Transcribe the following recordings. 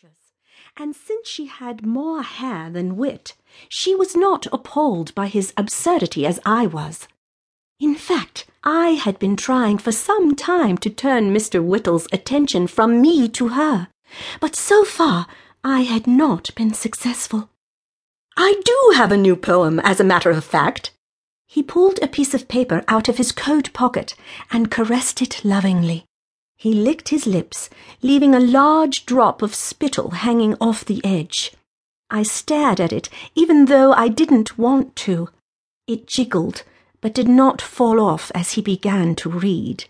features, and since she had more hair than wit, she was not appalled by his absurdity as I was. In fact, I had been trying for some time to turn Mr. Whittle's attention from me to her, but so far I had not been successful. I do have a new poem, as a matter of fact. He pulled a piece of paper out of his coat pocket and caressed it lovingly. He licked his lips, leaving a large drop of spittle hanging off the edge. I stared at it, even though I didn't want to. It jiggled, but did not fall off as he began to read.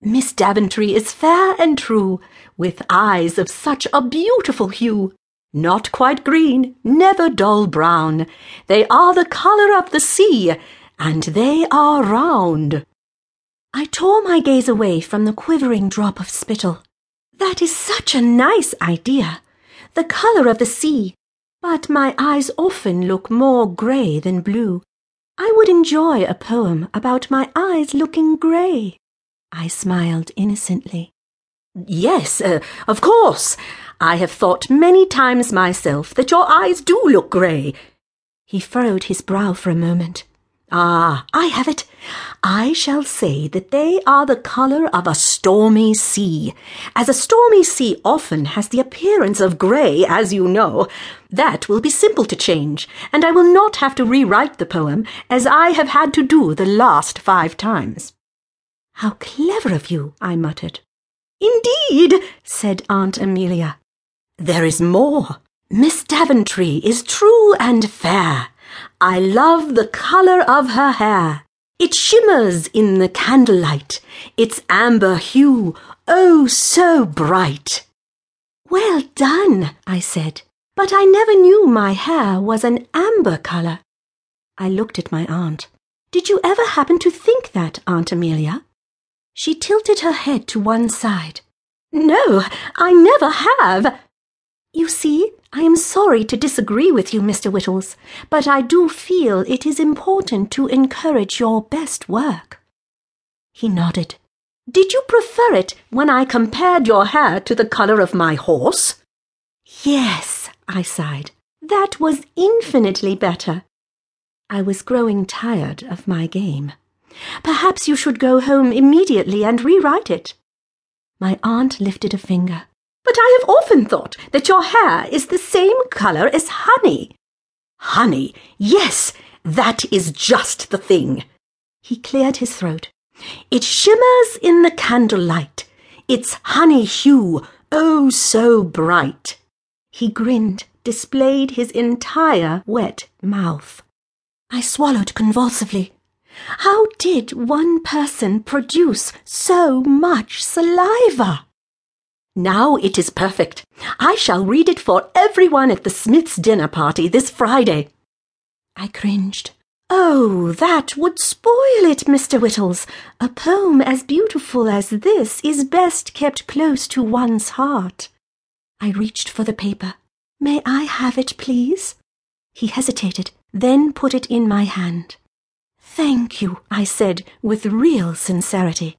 Miss Daventry is fair and true, with eyes of such a beautiful hue. Not quite green, never dull brown. They are the colour of the sea, and they are round. I tore my gaze away from the quivering drop of spittle. That is such a nice idea. The colour of the sea. But my eyes often look more grey than blue. I would enjoy a poem about my eyes looking grey. I smiled innocently. Yes, uh, of course. I have thought many times myself that your eyes do look grey. He furrowed his brow for a moment. Ah, I have it. I shall say that they are the colour of a stormy sea. As a stormy sea often has the appearance of grey, as you know, that will be simple to change, and I will not have to rewrite the poem, as I have had to do the last five times. How clever of you, I muttered. Indeed, said Aunt Amelia. There is more. Miss Daventry is true and fair. I love the colour of her hair. It shimmers in the candlelight, its amber hue, oh, so bright. Well done, I said, but I never knew my hair was an amber colour. I looked at my aunt. Did you ever happen to think that, Aunt Amelia? She tilted her head to one side. No, I never have. You see, I am sorry to disagree with you, Mr. Whittles, but I do feel it is important to encourage your best work. He nodded. Did you prefer it when I compared your hair to the colour of my horse? Yes, I sighed. That was infinitely better. I was growing tired of my game. Perhaps you should go home immediately and rewrite it. My aunt lifted a finger. But I have often thought that your hair is the same colour as honey. Honey, yes, that is just the thing. He cleared his throat. It shimmers in the candlelight, its honey hue, oh so bright. He grinned, displayed his entire wet mouth. I swallowed convulsively. How did one person produce so much saliva? Now it is perfect. I shall read it for everyone at the Smiths' dinner party this Friday. I cringed. Oh, that would spoil it, Mr. Whittles. A poem as beautiful as this is best kept close to one's heart. I reached for the paper. May I have it, please? He hesitated, then put it in my hand. Thank you, I said with real sincerity.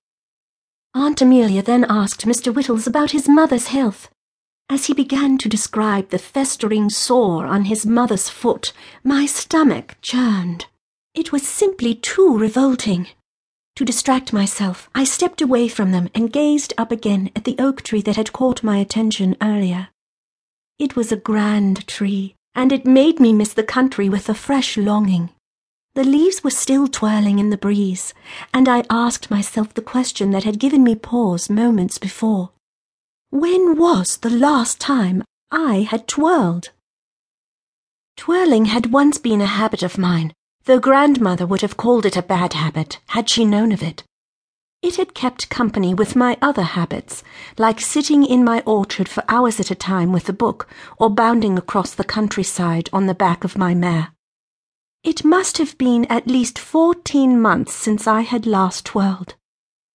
Aunt Amelia then asked Mr. Whittles about his mother's health. As he began to describe the festering sore on his mother's foot, my stomach churned. It was simply too revolting. To distract myself, I stepped away from them and gazed up again at the oak tree that had caught my attention earlier. It was a grand tree, and it made me miss the country with a fresh longing. The leaves were still twirling in the breeze, and I asked myself the question that had given me pause moments before. When was the last time I had twirled? Twirling had once been a habit of mine, though grandmother would have called it a bad habit had she known of it. It had kept company with my other habits, like sitting in my orchard for hours at a time with a book, or bounding across the countryside on the back of my mare. It must have been at least fourteen months since I had last twirled.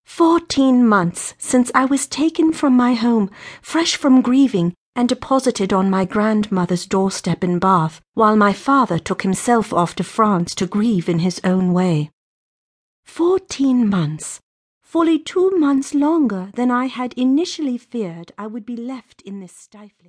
Fourteen months since I was taken from my home, fresh from grieving, and deposited on my grandmother's doorstep in Bath, while my father took himself off to France to grieve in his own way. Fourteen months, fully two months longer than I had initially feared I would be left in this stifling.